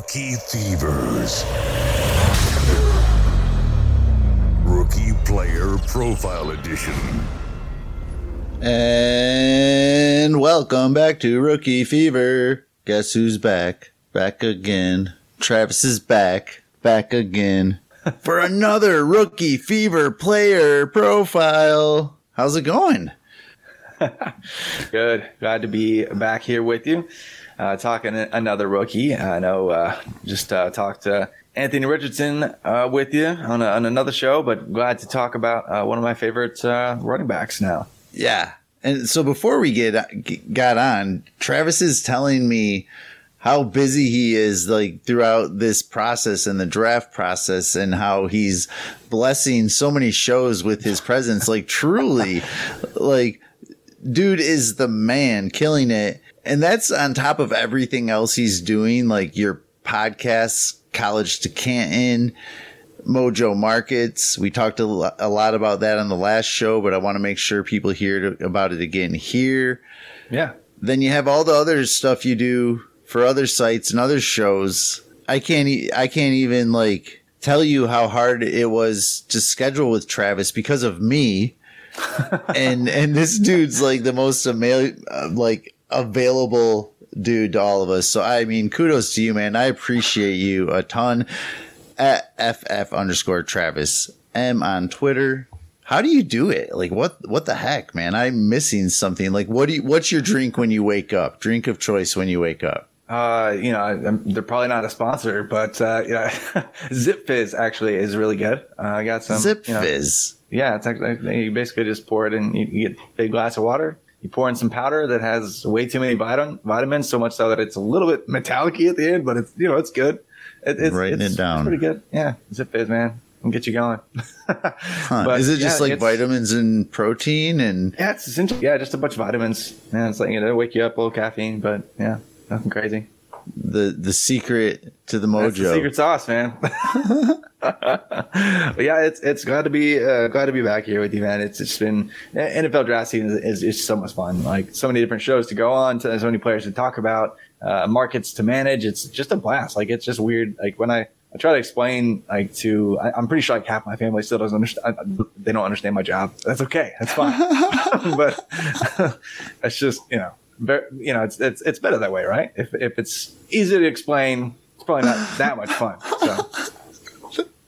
Rookie Thievers. Rookie Player Profile Edition. And welcome back to Rookie Fever. Guess who's back? Back again. Travis is back. Back again. For another Rookie Fever player profile. How's it going? Good. Glad to be back here with you. Uh, talking another rookie. I know uh, just uh, talked to Anthony Richardson uh, with you on, a, on, another show, but glad to talk about uh, one of my favorite uh, running backs now. Yeah. And so before we get got on, Travis is telling me how busy he is like throughout this process and the draft process and how he's blessing so many shows with his presence like truly like dude is the man killing it and that's on top of everything else he's doing like your podcasts college to canton Mojo Markets. We talked a lot about that on the last show, but I want to make sure people hear about it again here. Yeah. Then you have all the other stuff you do for other sites and other shows. I can't e- I can't even like tell you how hard it was to schedule with Travis because of me. and and this dude's like the most ama- uh, like available dude to all of us. So I mean, kudos to you, man. I appreciate you a ton at ff underscore Travis M on Twitter. How do you do it? Like what? What the heck, man? I'm missing something. Like what do you? What's your drink when you wake up? Drink of choice when you wake up? Uh, you know, I'm, they're probably not a sponsor, but uh, you know, Zipfizz actually is really good. Uh, I got some Zip you know, Fizz. Yeah, it's actually you basically just pour it in. You, you get a big glass of water. You pour in some powder that has way too many vitamin, vitamins, so much so that it's a little bit metallic at the end, but it's you know it's good. It, it's, Writing it's it down. Pretty good. Yeah, Zipfizz, man. I'll get you going. Huh. But, Is it just yeah, like vitamins and protein and Yeah, it's essentially yeah, just a bunch of vitamins. Yeah, it's like you know, wake you up, a little caffeine, but yeah, nothing crazy. The the secret to the That's the mojo? secret sauce, man. but yeah, it's it's glad to be uh, glad to be back here with you, man. It's it's been NFL draft season is, is, is so much fun. Like so many different shows to go on, to, so many players to talk about, uh, markets to manage. It's just a blast. Like it's just weird. Like when I I try to explain like to I, I'm pretty sure like half my family still doesn't understand. They don't understand my job. That's okay. That's fine. but it's just you know. You know, it's, it's it's better that way, right? If if it's easy to explain, it's probably not that much fun. So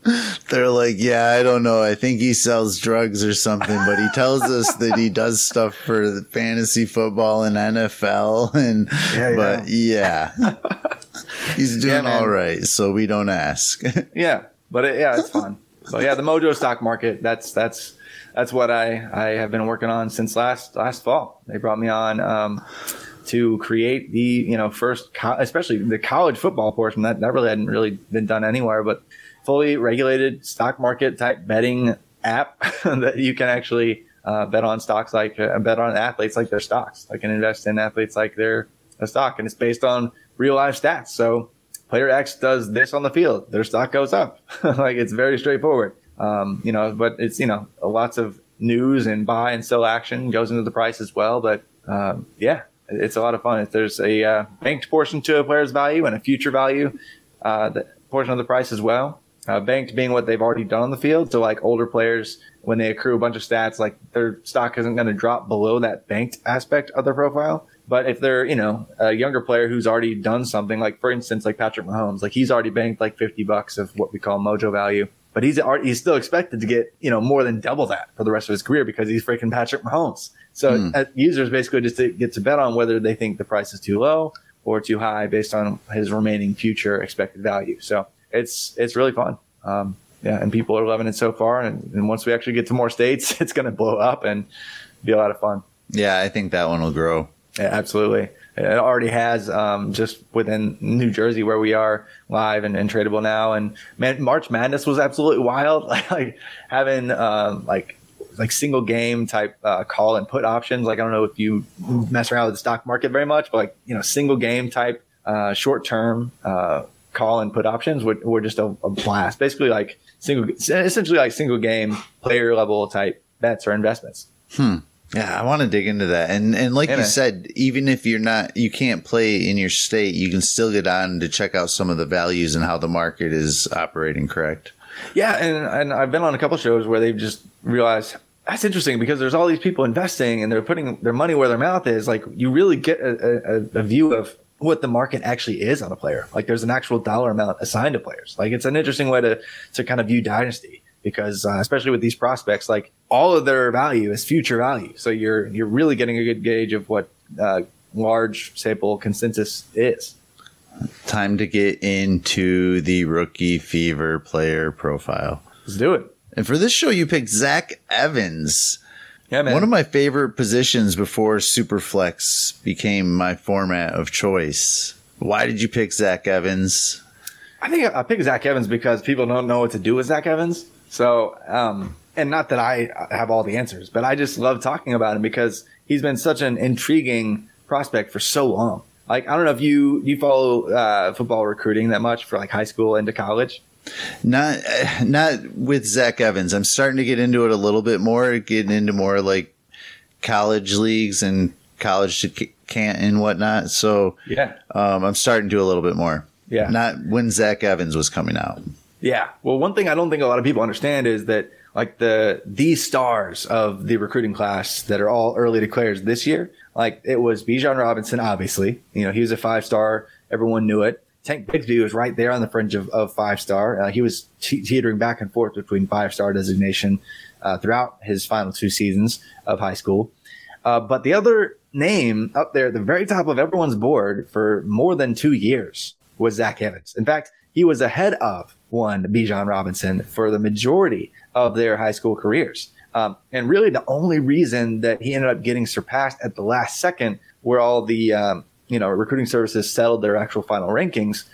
They're like, yeah, I don't know. I think he sells drugs or something, but he tells us that he does stuff for the fantasy football and NFL. And Yeah, but yeah, he's doing Yeah, all right. So we don't ask. yeah, but it, yeah, it's fun. So yeah, the Mojo stock market. That's that's that's what I I have been working on since last last fall. They brought me on um, to create the you know first co- especially the college football portion that that really hadn't really been done anywhere, but fully regulated stock market type betting app that you can actually uh, bet on stocks like uh, bet on athletes like their stocks. I can invest in athletes like their a stock, and it's based on real life stats. So player X does this on the field, their stock goes up. like it's very straightforward. Um, you know, but it's you know lots of news and buy and sell action goes into the price as well. But um, yeah, it's a lot of fun. If there's a uh, banked portion to a player's value and a future value uh, portion of the price as well. Uh, banked being what they've already done on the field. So like older players, when they accrue a bunch of stats, like their stock isn't going to drop below that banked aspect of their profile. But if they're, you know, a younger player who's already done something, like for instance, like Patrick Mahomes, like he's already banked like 50 bucks of what we call mojo value, but he's already, he's still expected to get, you know, more than double that for the rest of his career because he's freaking Patrick Mahomes. So uh, users basically just get to bet on whether they think the price is too low or too high based on his remaining future expected value. So it's, it's really fun. Um, yeah, and people are loving it so far. And, and once we actually get to more states, it's going to blow up. And be a lot of fun. Yeah, I think that one will grow. Yeah, absolutely. It already has um, just within New Jersey where we are live and, and tradable now. And man, March Madness was absolutely wild. like having um, like like single game type uh, call and put options. Like I don't know if you mess around with the stock market very much, but like you know single game type uh, short term uh, call and put options were, were just a, a blast. Basically like single, essentially like single game player level type bets or investments. Hmm. Yeah, I want to dig into that. And and like Yeah, you man. said, even if you're not you can't play in your state, you can still get on to check out some of the values and how the market is operating, correct? Yeah, and and I've been on a couple shows where they've just realized that's interesting because there's all these people investing and they're putting their money where their mouth is. Like you really get a, a, a view of what the market actually is on a player. Like there's an actual dollar amount assigned to players. Like it's an interesting way to to kind of view dynasty because uh, especially with these prospects, like all of their value is future value. So you're you're really getting a good gauge of what uh, large sample consensus is. Time to get into the rookie fever player profile. Let's do it. And for this show, you picked Zach Evans. Yeah, man. One of my favorite positions before Superflex became my format of choice. Why did you pick Zach Evans? I think I picked Zach Evans because people don't know what to do with Zach Evans. So, um, and not that I have all the answers, but I just love talking about him because he's been such an intriguing prospect for so long. Like, I don't know if you you follow uh, football recruiting that much for like high school into college. Not not with Zach Evans. I'm starting to get into it a little bit more, getting into more like college leagues and college to can't and whatnot. So Yeah, um, I'm starting to do a little bit more. Yeah. Not when Zach Evans was coming out. Yeah. Well, one thing I don't think a lot of people understand is that like the these stars of the recruiting class that are all early declares this year, like it was Bijan Robinson, obviously. You know, he was a five star. Everyone knew it. Tank Bigsby was right there on the fringe of, of five star. Uh, he was te- teetering back and forth between five star designation uh, throughout his final two seasons of high school. Uh, but the other name up there at the very top of everyone's board for more than two years was Zach Evans. In fact, he was ahead of one Bijan Robinson for the majority of their high school careers. Um, and really, the only reason that he ended up getting surpassed at the last second, where all the um, you know recruiting services settled their actual final rankings,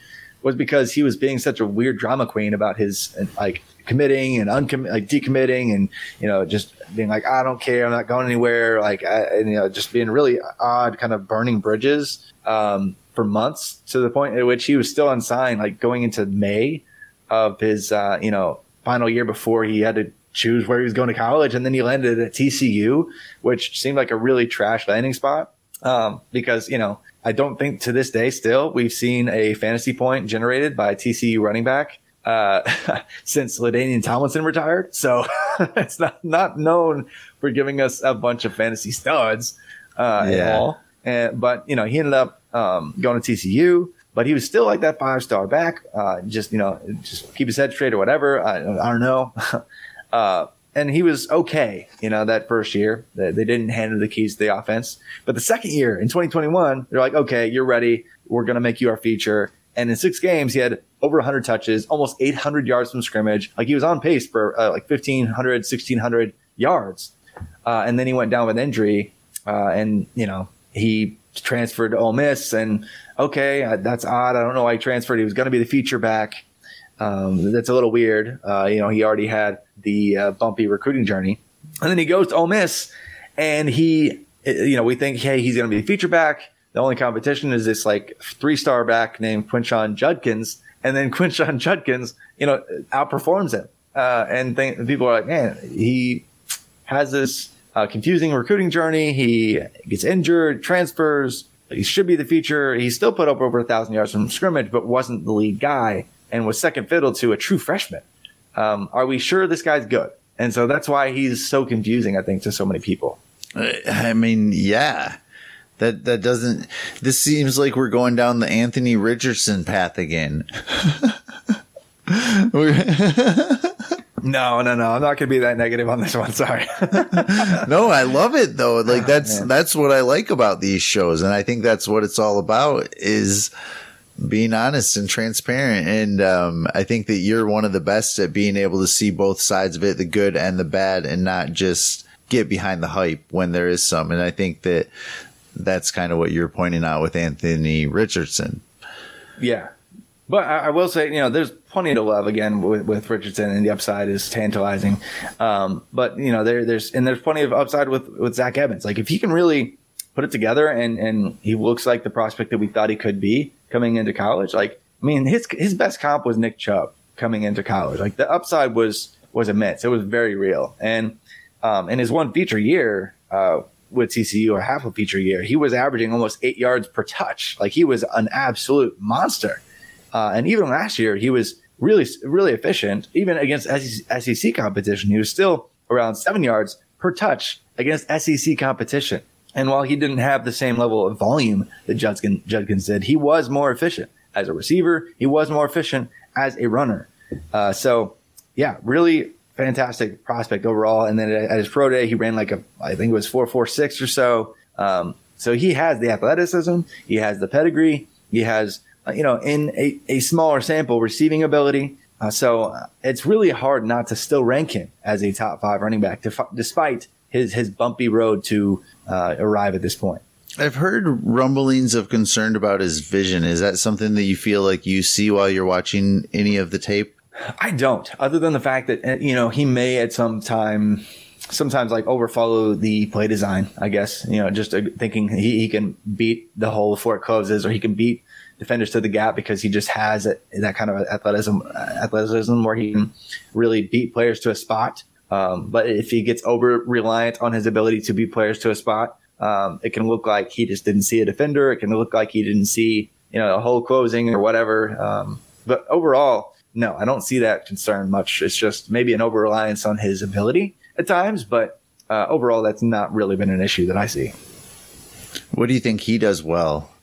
was because he was being such a weird drama queen about his like committing and uncommitting, like decommitting, and you know just being like, I don't care, I'm not going anywhere, like I, and, you know just being really odd, kind of burning bridges um, for months to the point at which he was still unsigned, like going into May of his uh, you know final year before he had to choose where he was going to college, and then he landed at TCU, which seemed like a really trash landing spot um, because you know I don't think to this day still we've seen a fantasy point generated by a TCU running back uh, since LaDainian Tomlinson retired. So it's not not known for giving us a bunch of fantasy studs uh, at all. And but you know he ended up um, going to TCU. But he was still like that five star back. Uh, just you know, just keep his head straight or whatever. I, I don't know. uh, and he was okay, you know, that first year. They, they didn't hand him the keys to the offense. But the second year in 2021, they're like, okay, you're ready. We're going to make you our feature. And in six games, he had over 100 touches, almost 800 yards from scrimmage. Like he was on pace for uh, like 1,500, 1,600 yards. Uh, and then he went down with injury. Uh, and, you know, he transferred to Ole Miss. And okay, that's odd. I don't know why he transferred. He was going to be the feature back. Um, that's a little weird. Uh, you know, he already had the uh, bumpy recruiting journey, and then he goes to Ole Miss, and he, uh, you know, we think, hey, he's going to be the feature back. The only competition is this like three star back named Quinshon Judkins, and then Quinshon Judkins, you know, outperforms him, uh, and people are like, man, he has this uh, confusing recruiting journey. He gets injured, transfers. He should be the feature. He still put up over a thousand yards from scrimmage, but wasn't the lead guy and was second fiddle to a true freshman. Um, are we sure this guy's good? And so that's why he's so confusing, I think, to so many people. I mean, yeah. That that doesn't. This seems like we're going down the Anthony Richardson path again. No, no, no. I'm not going to be that negative on this one. Sorry. no, I love it though. Like that's man. that's what I like about these shows, and I think that's what it's all about is being honest and transparent. And um, I think that you're one of the best at being able to see both sides of it, the good and the bad, and not just get behind the hype when there is some. And I think that that's kind of what you're pointing out with Anthony Richardson. Yeah. But I, I will say, you know, there's plenty to love again with, with Richardson, and the upside is tantalizing. Um, but you know, there, there's and there's plenty of upside with with Zach Evans. Like if he can really put it together, and and he looks like the prospect that we thought he could be coming into college. Like I mean, his his best comp was Nick Chubb coming into college. Like the upside was was immense. It was very real, and um, in his one feature year. Uh, with TCU or half a feature year, he was averaging almost eight yards per touch. Like he was an absolute monster. Uh, and even last year, he was really, really efficient. Even against SEC competition, he was still around seven yards per touch against SEC competition. And while he didn't have the same level of volume that Judkins, Judkins did, he was more efficient as a receiver. He was more efficient as a runner. Uh, so, yeah, really fantastic prospect overall. And then at his pro day, he ran like a, I think it was four four six or so. Um, so he has the athleticism, he has the pedigree, he has you know, in a, a smaller sample, receiving ability. Uh, so uh, it's really hard not to still rank him as a top five running back, despite his his bumpy road to uh, arrive at this point. I've heard rumblings of concern about his vision. Is that something that you feel like you see while you're watching any of the tape? I don't, other than the fact that uh, you know he may at some time sometimes like overfollow the play design, I guess, you know, just thinking he, he can beat the hole before it closes or he can beat defenders to the gap because he just has a, that kind of athleticism, athleticism where he can really beat players to a spot. Um, but if he gets over reliant on his ability to beat players to a spot, um, it can look like he just didn't see a defender. It can look like he didn't see, you know, a hole closing or whatever. Um, but overall, no, I don't see that concern much. It's just maybe an over reliance on his ability at times, but uh, overall, that's not really been an issue that I see. What do you think he does well?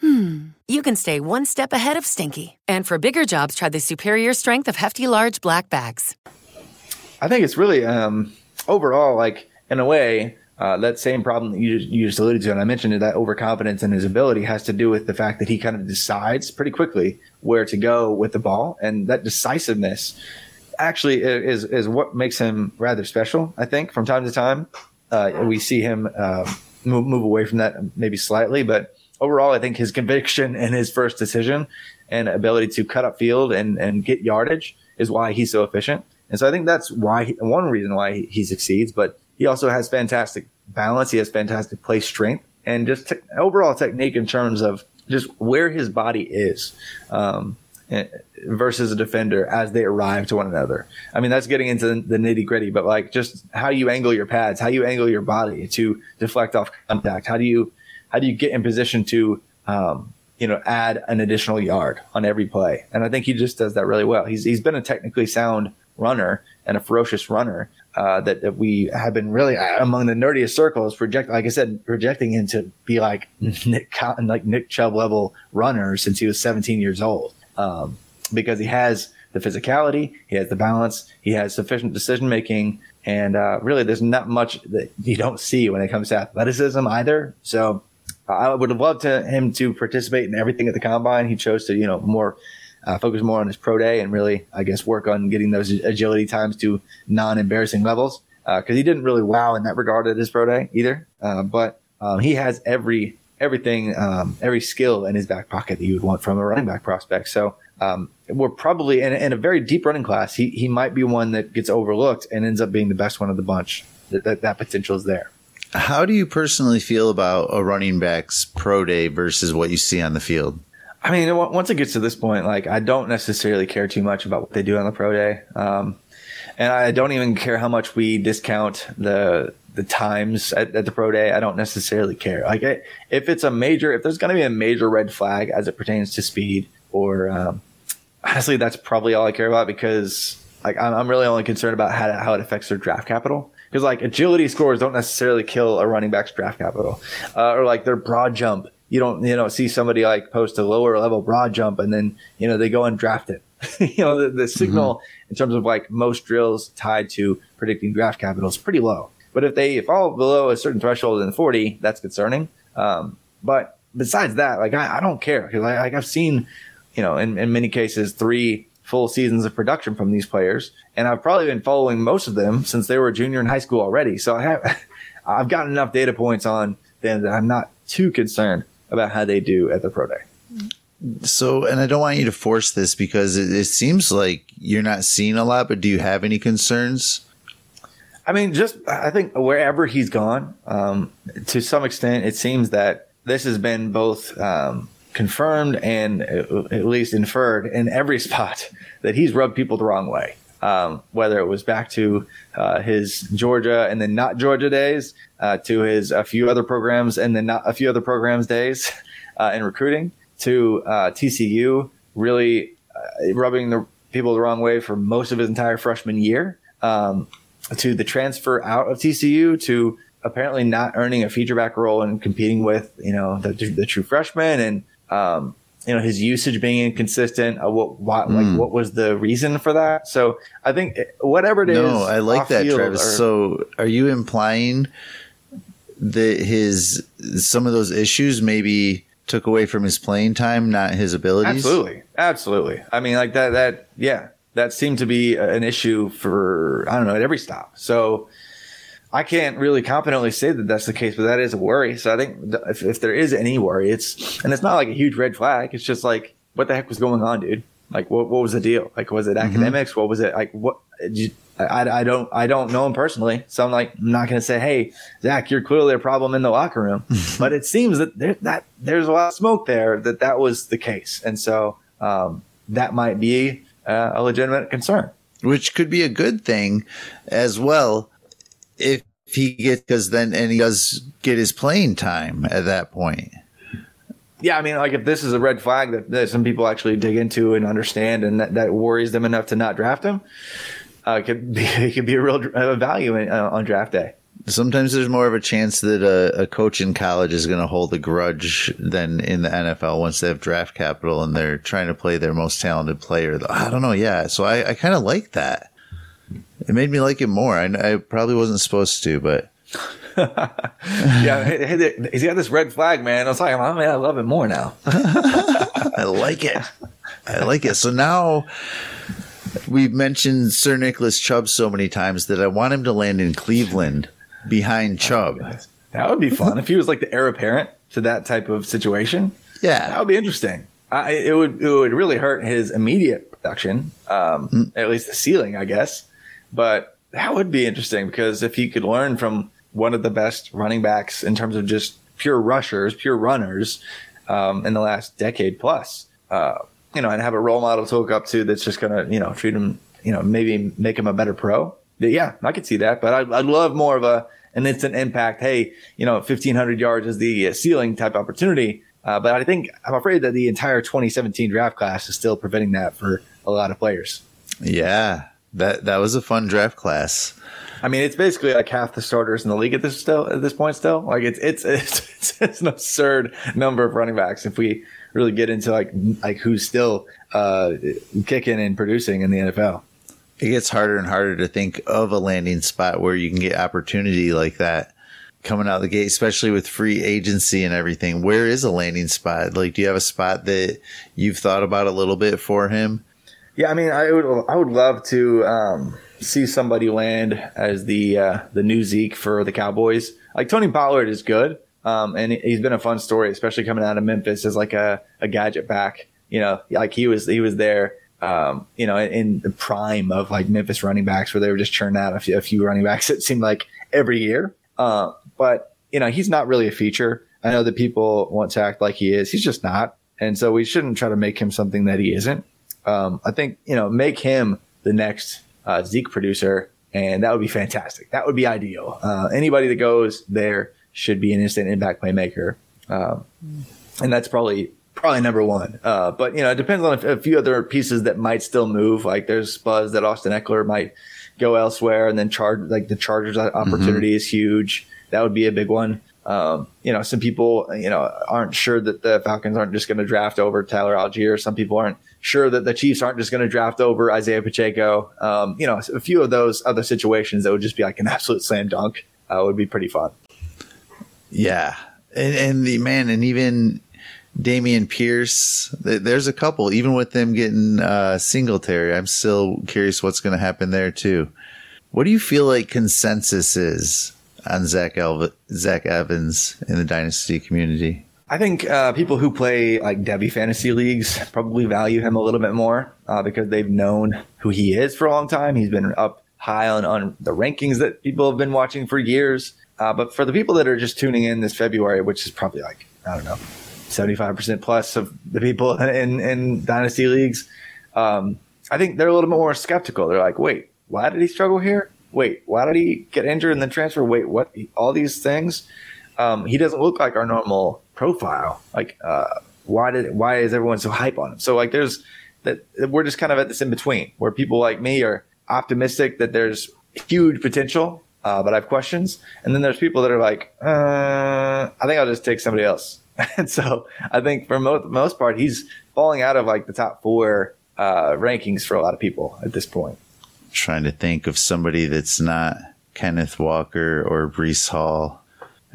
Hmm. You can stay one step ahead of Stinky. And for bigger jobs, try the superior strength of hefty, large black bags. I think it's really um, overall, like in a way, uh, that same problem that you just, you just alluded to, and I mentioned it, that overconfidence in his ability has to do with the fact that he kind of decides pretty quickly where to go with the ball, and that decisiveness actually is is what makes him rather special. I think from time to time, uh, we see him uh, move move away from that maybe slightly, but overall, I think his conviction and his first decision and ability to cut up field and, and get yardage is why he's so efficient. And so I think that's why he, one reason why he, succeeds, but he also has fantastic balance. He has fantastic play strength and just te- overall technique in terms of just where his body is. Um, eh, versus a defender as they arrive to one another. I mean, that's getting into the nitty gritty, but like just how you angle your pads, how you angle your body to deflect off contact. How do you how do you get in position to um, you know add an additional yard on every play? And I think he just does that really well. He's he's been a technically sound runner and a ferocious runner uh, that, that we have been really uh, among the nerdiest circles project like I said projecting him to be like Nick like Nick Chubb level runner since he was 17 years old um, because he has the physicality, he has the balance, he has sufficient decision making, and uh, really there's not much that you don't see when it comes to athleticism either. So I would have loved to him to participate in everything at the combine. He chose to, you know, more uh, focus more on his pro day and really, I guess, work on getting those agility times to non-embarrassing levels because uh, he didn't really wow in that regard at his pro day either. Uh, but um, he has every everything, um, every skill in his back pocket that you would want from a running back prospect. So um, we're probably in, in, a very deep running class. He he might be one that gets overlooked and ends up being the best one of the bunch. That that, that potential is there. How do you personally feel about a running back's pro day versus what you see on the field? I mean, once it gets to this point, like I don't necessarily care too much about what they do on the pro day, um, and I don't even care how much we discount the the times at, at the pro day. I don't necessarily care. Like if it's a major, if there's going to be a major red flag as it pertains to speed, or um, honestly, that's probably all I care about because like I'm, really only concerned about how how it affects their draft capital because like agility scores don't necessarily kill a running back's draft capital, uh, or like their broad jump. You don't you know see somebody like post a lower level broad jump and then you know they go and draft it. you know the, the signal mm-hmm. in terms of like most drills tied to predicting draft capital is pretty low. But if they fall below a certain threshold in 40, that's concerning. Um, but besides that, like I, I don't care because like I've seen, you know, in, in many cases, three full seasons of production from these players, and I've probably been following most of them since they were a junior in high school already. So I have, I've gotten enough data points on them that I'm not too concerned about how they do at the pro day. So, and I don't want you to force this because it, it seems like you're not seeing a lot, but do you have any concerns? I mean, just I think wherever he's gone, um, to some extent, it seems that this has been both um, confirmed and uh, at least inferred in every spot that he's rubbed people the wrong way. Um, whether it was back to uh, his Georgia and then not Georgia days, uh, to his a few other programs and then not a few other programs days uh, in recruiting, to uh, TCU really uh, rubbing the people the wrong way for most of his entire freshman year, um, to the transfer out of TCU, to apparently not earning a feature back role and competing with you know the, the true freshmen and um, you know his usage being inconsistent. Uh, what, what mm. like hmm. what was the reason for that? So I think whatever it no, is, no, I like that, Travis. Or, so are you implying that his some of those issues maybe took away from his playing time, not his abilities? Absolutely, absolutely. I mean, like that. That yeah, that seemed to be an issue for I don't know at every stop. So I can't really confidently say that that's the case, but that is a worry. So I think if, if there is any worry, it's and it's not like a huge red flag. It's just like what the heck was going on, dude? Like what what was the deal? Like was it mm-hmm. academics? What was it like? What I, I don't I don't know him personally, so I'm like I'm not gonna say, hey Zach, you're clearly a problem in the locker room. but it seems that there, that there's a lot of smoke there that that was the case, and so um, that might be uh, a legitimate concern, which could be a good thing as well if he gets because then and he does get his playing time at that point. Yeah, I mean, like if this is a red flag that, that some people actually dig into and understand, and that, that worries them enough to not draft him, uh, it could be it could be a real uh, value in, uh, on draft day. Sometimes there's more of a chance that a, a coach in college is going to hold a grudge than in the NFL once they have draft capital and they're trying to play their most talented player. I don't know. Yeah, so I, I kind of like that. It made me like it more. I, I probably wasn't supposed to, but yeah, he's got this red flag, man. I was like, oh man, I love it more now. I like it. I like it. So now we've mentioned Sir Nicholas Chubb so many times that I want him to land in Cleveland behind Chubb. That would be fun if he was like the heir apparent to that type of situation. Yeah, that would be interesting. I, it would it would really hurt his immediate production, um, mm. at least the ceiling, I guess. But that would be interesting because if he could learn from one of the best running backs in terms of just pure rushers, pure runners um, in the last decade plus, uh, you know, and have a role model to look up to that's just going to, you know, treat him, you know, maybe make him a better pro. But Yeah, I could see that, but I'd, I'd love more of a an instant impact. Hey, you know, 1500 yards is the ceiling type opportunity. Uh, but I think I'm afraid that the entire 2017 draft class is still preventing that for a lot of players. Yeah, that that was a fun draft class. I mean, it's basically like half the starters in the league at this still at this point. Still, like it's it's it's, it's an absurd number of running backs. If we really get into like like who's still uh, kicking and producing in the NFL, it gets harder and harder to think of a landing spot where you can get opportunity like that coming out the gate, especially with free agency and everything. Where is a landing spot? Like, do you have a spot that you've thought about a little bit for him? Yeah, I mean, I would I would love to um, see somebody land as the uh, the new Zeke for the Cowboys. Like Tony Pollard is good, um, and he's been a fun story, especially coming out of Memphis as like a, a gadget back. You know, like he was he was there. Um, you know, in the prime of like Memphis running backs, where they were just churning out a few, a few running backs. It seemed like every year, uh, but you know, he's not really a feature. I know that people want to act like he is. He's just not, and so we shouldn't try to make him something that he isn't um, I think you know make him the next uh, Zeke producer, and that would be fantastic. That would be ideal. Uh, anybody that goes there should be an instant impact playmaker, um, and that's probably probably number one. Uh, but you know, it depends on a, a, few other pieces that might still move. Like there's buzz that Austin Ekeler might go elsewhere, and then charge like the Chargers opportunity mm-hmm. is huge. That would be a big one. Um, you know, some people, you know, aren't sure that the Falcons aren't just going to draft over Tyler Allgeier. Some people aren't sure that the Chiefs aren't just going to draft over Isaiah Pacheco. Um, you know, a few of those other situations that would just be like an absolute slam dunk uh, would be pretty fun. Yeah, and, and the man, and even Dameon Pierce. There's a couple, even with them getting uh, Singletary. I'm still curious what's going to happen there too. What do you feel like consensus is on Zach Elv- Zach Evans in the dynasty community? I think uh, people who play like Devy fantasy leagues probably value him a little bit more uh, because they've known who he is for a long time. He's been up high on, on the rankings that people have been watching for years. Uh, but for the people that are just tuning in this February, which is probably like, I don't know, 75% plus of the people in, in dynasty leagues, um, I think they're a little bit more skeptical. They're like, wait, why did he struggle here? Wait, why did he get injured and then transfer? Wait, what? All these things. Um, he doesn't look like our normal profile. Like, uh, why did why is everyone so hype on him? So like, there's that we're just kind of at this in between where people like me are optimistic that there's huge potential, uh, but I have questions, and then there's people that are like, uh, I think I'll just take somebody else. and so I think for most most part, he's falling out of like the top four uh, rankings for a lot of people at this point. Trying to think of somebody that's not Kenneth Walker or Breece Hall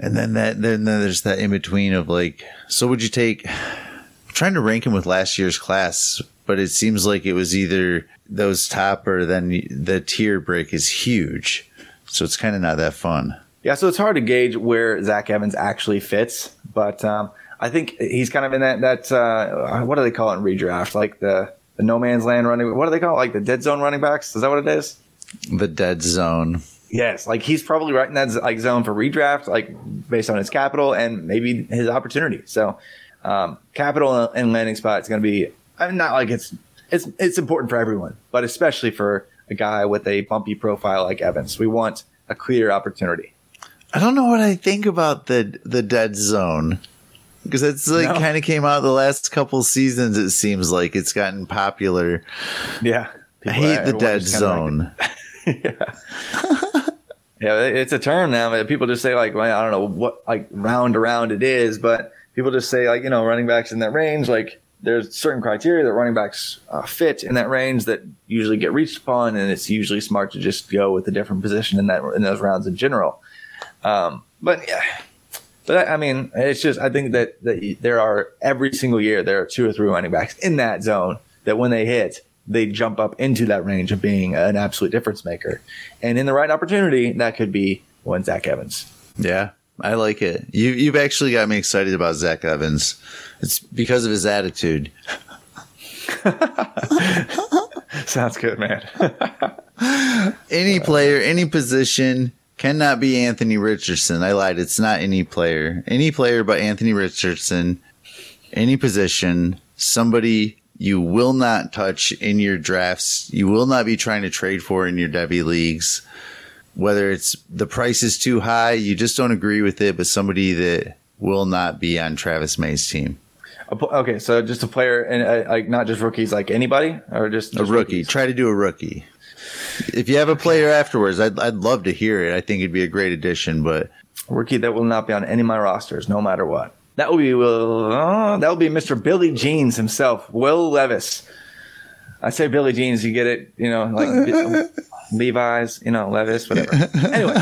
and then that then there's that in between of like, so would you take? I'm trying to rank him with last year's class, but it seems like it was either those top or then the tier break is huge, so it's kind of not that fun. Yeah, so it's hard to gauge where Zach Evans actually fits, but um, I think he's kind of in that that uh, what do they call it in redraft? Like the the no man's land running. What do they call it? Like the dead zone running backs? Is that what it is? The dead zone. Yes, like he's probably right in that like zone for redraft, like based on his capital and maybe his opportunity. So, um, capital and landing spot is going to be. I'm not like it's it's it's important for everyone, but especially for a guy with a bumpy profile like Evans. We want a clear opportunity. I don't know what I think about the the dead zone because it's like no. kind of came out the last couple seasons. It seems like it's gotten popular. Yeah, I hate the dead zone. Like yeah. Yeah, it's a term now. People just say like, well, I don't know what like round around it is, but people just say like, you know, running backs in that range. Like, there's certain criteria that running backs uh, fit in that range that usually get reached upon, and it's usually smart to just go with a different position in that in those rounds in general. Um, but yeah, but I mean, it's just I think that, that there are every single year there are two or three running backs in that zone that when they hit, they jump up into that range of being an absolute difference maker. And in the right opportunity, that could be one Zach Evans. Yeah, I like it. You you've actually got me excited about Zach Evans. It's because of his attitude. Sounds good, man. any player, any position cannot be Anthony Richardson. I lied. It's not any player. Any player but Anthony Richardson. Any position, somebody you will not touch in your drafts. You will not be trying to trade for in your Devy leagues. Whether it's the price is too high, you just don't agree with it, but somebody that will not be on Travis May's team. Okay, so just a player and uh, like not just rookies, like anybody, or just, just a rookie. Rookies? Try to do a rookie. If you have a player afterwards, I'd I'd love to hear it. I think it'd be a great addition, but rookie that will not be on any of my rosters, no matter what. That will be Will. Uh, that will be Mr. Billy Jeans himself, Will Levis. I say Billy Jeans, you get it, you know, like Levi's, you know, Levis, whatever. Anyway,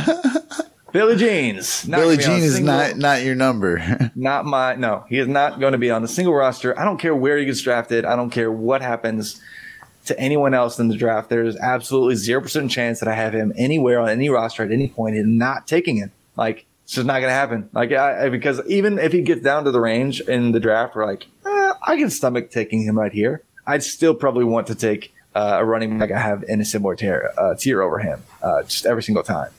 Billy Jeans. Billy Jean is not not your number. not my no. He is not going to be on the single roster. I don't care where he gets drafted. I don't care what happens to anyone else in the draft. There's absolutely zero percent chance that I have him anywhere on any roster at any point and not taking him. Like it's just not going to happen. Like, I, because even if he gets down to the range in the draft, we're like, eh, I can stomach taking him right here. I'd still probably want to take uh, a running back I have in a similar tier, uh, tier over him, uh, just every single time.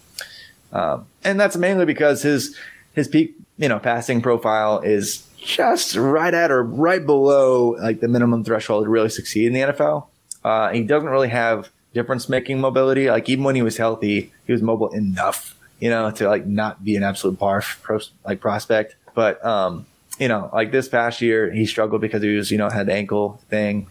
Um, and that's mainly because his his peak, you know, passing profile is just right at or right below like the minimum threshold to really succeed in the NFL. Uh, he doesn't really have difference making mobility. Like even when he was healthy, he was mobile enough you know, to like not be an absolute barf like prospect. But, um, you know, like this past year, he struggled because he was, you know, had the ankle thing.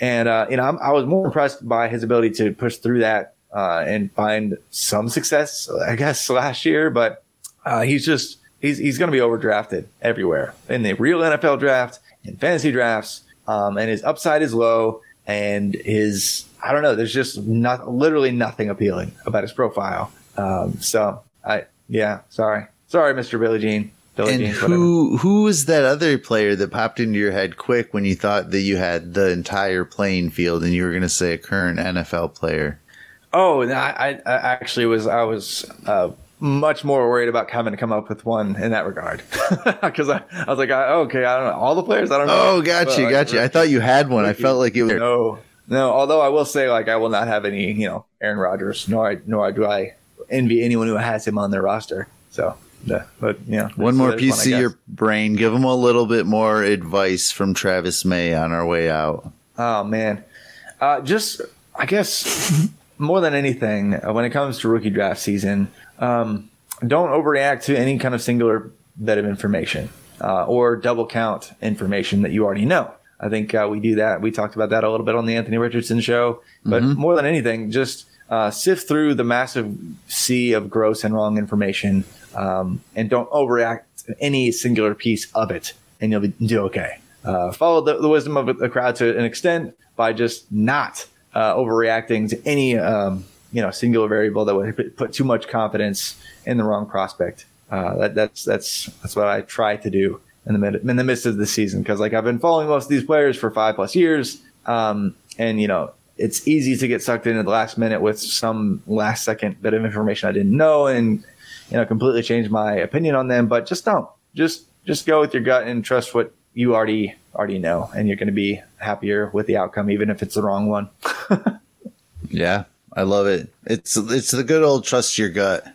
And, uh, you know, I'm, i was more impressed by his ability to push through that uh, and find some success, I guess, last year. But uh, he's just he's he's going to be overdrafted everywhere in the real NFL draft, and fantasy drafts, um, and his upside is low, and his I don't know. There's just not literally nothing appealing about his profile. Um, so I yeah, sorry, sorry, Mr. Billie Jean. Billie and Jean, who who was that other player that popped into your head quick when you thought that you had the entire playing field and you were going to say a current NFL player? Oh, I, I, I actually was I was uh, much more worried about having to come up with one in that regard because I, I was like, I, okay, I don't know all the players. I don't know. Oh, got you, got you. I thought you had one. I felt like it was. No, no. Although I will say, like, I will not have any, you know, Aaron Rodgers. Nor nor do I envy anyone who has him on their roster. So, yeah, but yeah, One more piece I of your brain. Give them a little bit more advice from Travis May on our way out. Oh man, uh, just I guess more than anything, uh, when it comes to rookie draft season, um, don't overreact to any kind of singular bit of information uh, or double count information that you already know. I think uh, we do that. We talked about that a little bit on the Anthony Richardson show, but more than anything, just uh, sift through the massive sea of gross and wrong information, um, and don't overreact to any singular piece of it, and you'll be, do okay. Uh, follow the, the wisdom of the crowd to an extent by just not uh, overreacting to any um, you know singular variable that would put- too much confidence in the wrong prospect. Uh, that, that's that's that's what I try to do in the mid, in the midst of the season because like I've been following most of these players for five plus years, um, and you know it's easy to get sucked in at the last minute with some last second bit of information I didn't know and you know completely change my opinion on them. But just don't just just go with your gut and trust what you already already know, and you're going to be happier with the outcome, even if it's the wrong one. Yeah, I love it. It's it's the good old trust your gut.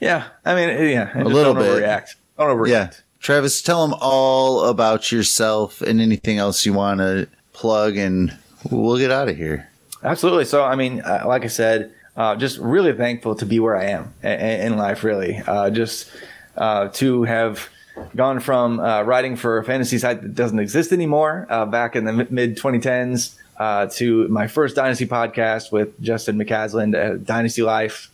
Yeah, I mean, yeah, and A little don't bit. overreact. Don't overreact. Yeah, Travis, tell them all about yourself and anything else you want to plug, and we'll get out of here. Absolutely. So, I mean, uh, like I said, uh, just really thankful to be where I am in, in life, really. Uh, just uh, to have gone from uh, writing for a fantasy site that doesn't exist anymore uh, back in the mid 2010s uh, to my first Dynasty podcast with Justin McCaslin, uh, Dynasty Life.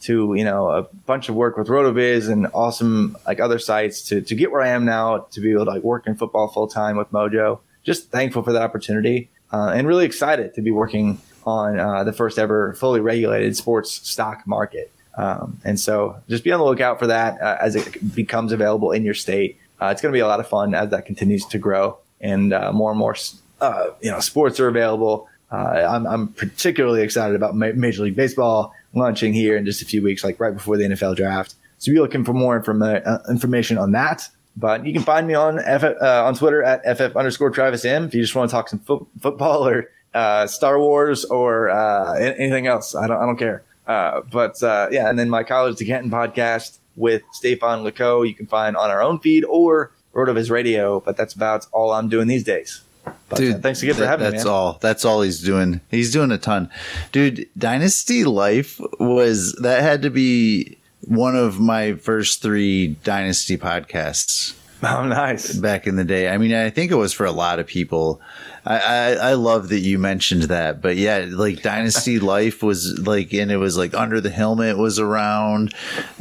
To you know a bunch of work with Rotoviz and awesome like other sites to to get where I am now to be able to like work in football full time with Mojo. Just thankful for that opportunity uh, and really excited to be working on uh, the first ever fully regulated sports stock market. Um, and so just be on the lookout for that uh, as it becomes available in your state. Uh, it's going to be a lot of fun as that continues to grow and uh, more and more uh, you know sports are available. I'm, I'm particularly excited about Ma- Major League Baseball launching here in just a few weeks, like right before the NFL draft. So be looking for more informa- information on that. But you can find me on F- uh, on Twitter at ff underscore Travis M. If you just want to talk some fo- football or uh, Star Wars or uh, anything else, I don't I don't care. Uh, but uh, yeah, and then my College to Canton podcast with Stefan Leco, you can find on our own feed or Rotoviz Radio. But that's about all I'm doing these days. But, uh, thanks again for that- having me. That's all. That's all he's doing. He's doing a ton, dude. Dynasty Life was that had to be one of my first three Dynasty podcasts Oh, nice. back in the day. I mean, I think it was for a lot of people. I, I, I love that you mentioned that, but yeah, like Dynasty Life was like, and it was like Under the Helmet was around,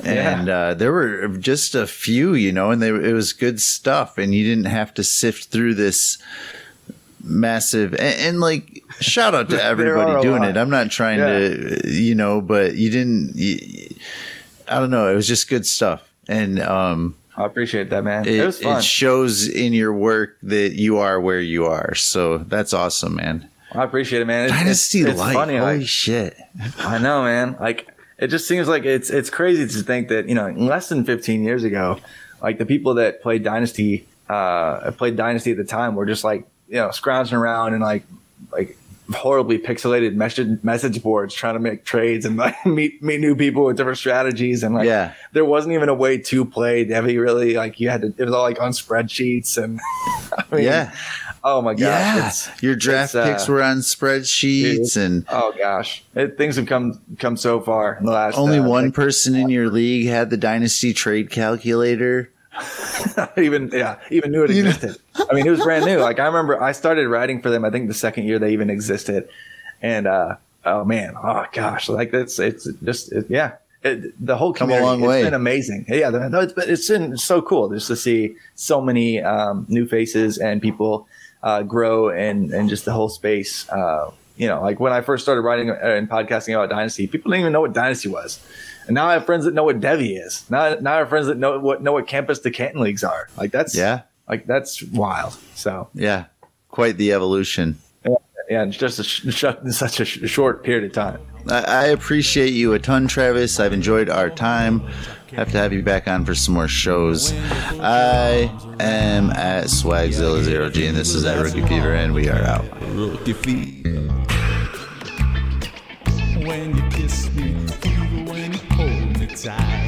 and uh, there were just a few, you know, and they, it was good stuff, and you didn't have to sift through this massive and, and like shout out to everybody doing lot. it. I'm not trying to, you know, but you didn't. You, I don't know. It was just good stuff, and um, I appreciate that, man. it, It, was fun. it shows in your work that you are where you are. So that's awesome, man. I appreciate it, man. It's, Dynasty it's, it's Life. funny. Holy Like, shit. I know, man. Like it just seems like it's it's crazy to think that you know less than 15 years ago, like the people that played Dynasty, uh, played Dynasty at the time were just like you know scrounging around and like like horribly pixelated message message boards trying to make trades and like meet meet new people with different strategies and like Yeah. there wasn't even a way to play Devy really like you had to it was all like on spreadsheets and I mean, Yeah. oh my gosh Yeah. Your draft uh, picks were on spreadsheets and Oh gosh, it, things have come come so far in the last. only uh, one like, person in your league had the dynasty trade calculator. even yeah, even knew it existed. I mean, it was brand new. Like I remember, I started writing for them. I think the second year they even existed, and uh, oh man, oh gosh, like it's it's just it, yeah. It, the whole Come a community, long it's way. been amazing. Yeah, no, it's been, it's been so cool just to see so many um, new faces and people uh, grow and and just the whole space. Uh, you know, like when I first started writing uh, and podcasting about Dynasty, people didn't even know what Dynasty was. And now I have friends that know what Devy is. Now, now I have friends that know what know what campus to Canton leagues are. Like that's Yeah. like that's wild. So Yeah. Quite the evolution. yeah, it's just a sh- sh- in such a sh- short period of time. I, I appreciate you a ton, Travis. I've enjoyed our time. Have to have you back on for some more shows. I am at Swagzilla Zero G, and this is at Rookie Fever, and we are out. Rookie fever. Hold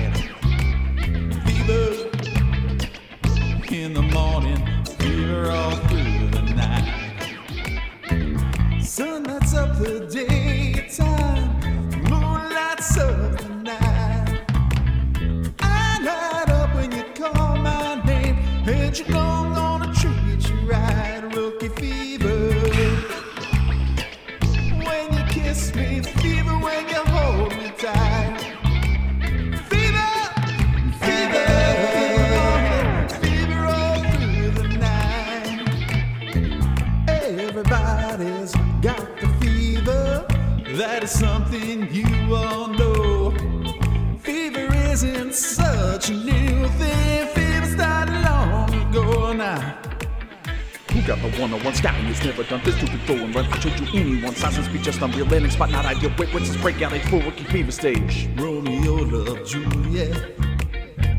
the one-on-one scouting has never done this to before and run for to anyone. Silence speak just unreal landing spot, not ideal. Wait, what's this breakout? A full rookie fever stage. Romeo loved Juliet.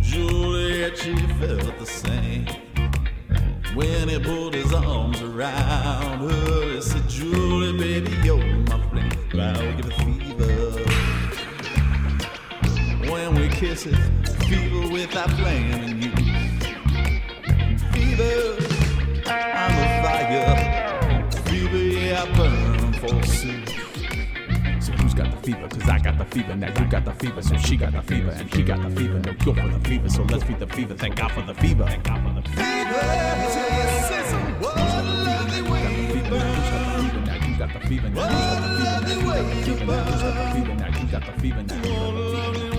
Juliet, she felt the same. When he put his arms around her, he said, Julie, baby, you're my flame. I'll give it fever. When we kiss it, fever without flaming you. Fever, Fever, yeah, I burn forsooth. So who's got the fever? Cause I got the fever. Now you got the fever. So she got the fever and he got the fever. No cure for the fever. So let's feed the fever. Thank God for the fever. Thank God for the fever. Got the fever. Now you got the fever. Now you got the fever. Now you got the fever. Now you got the fever. Now you got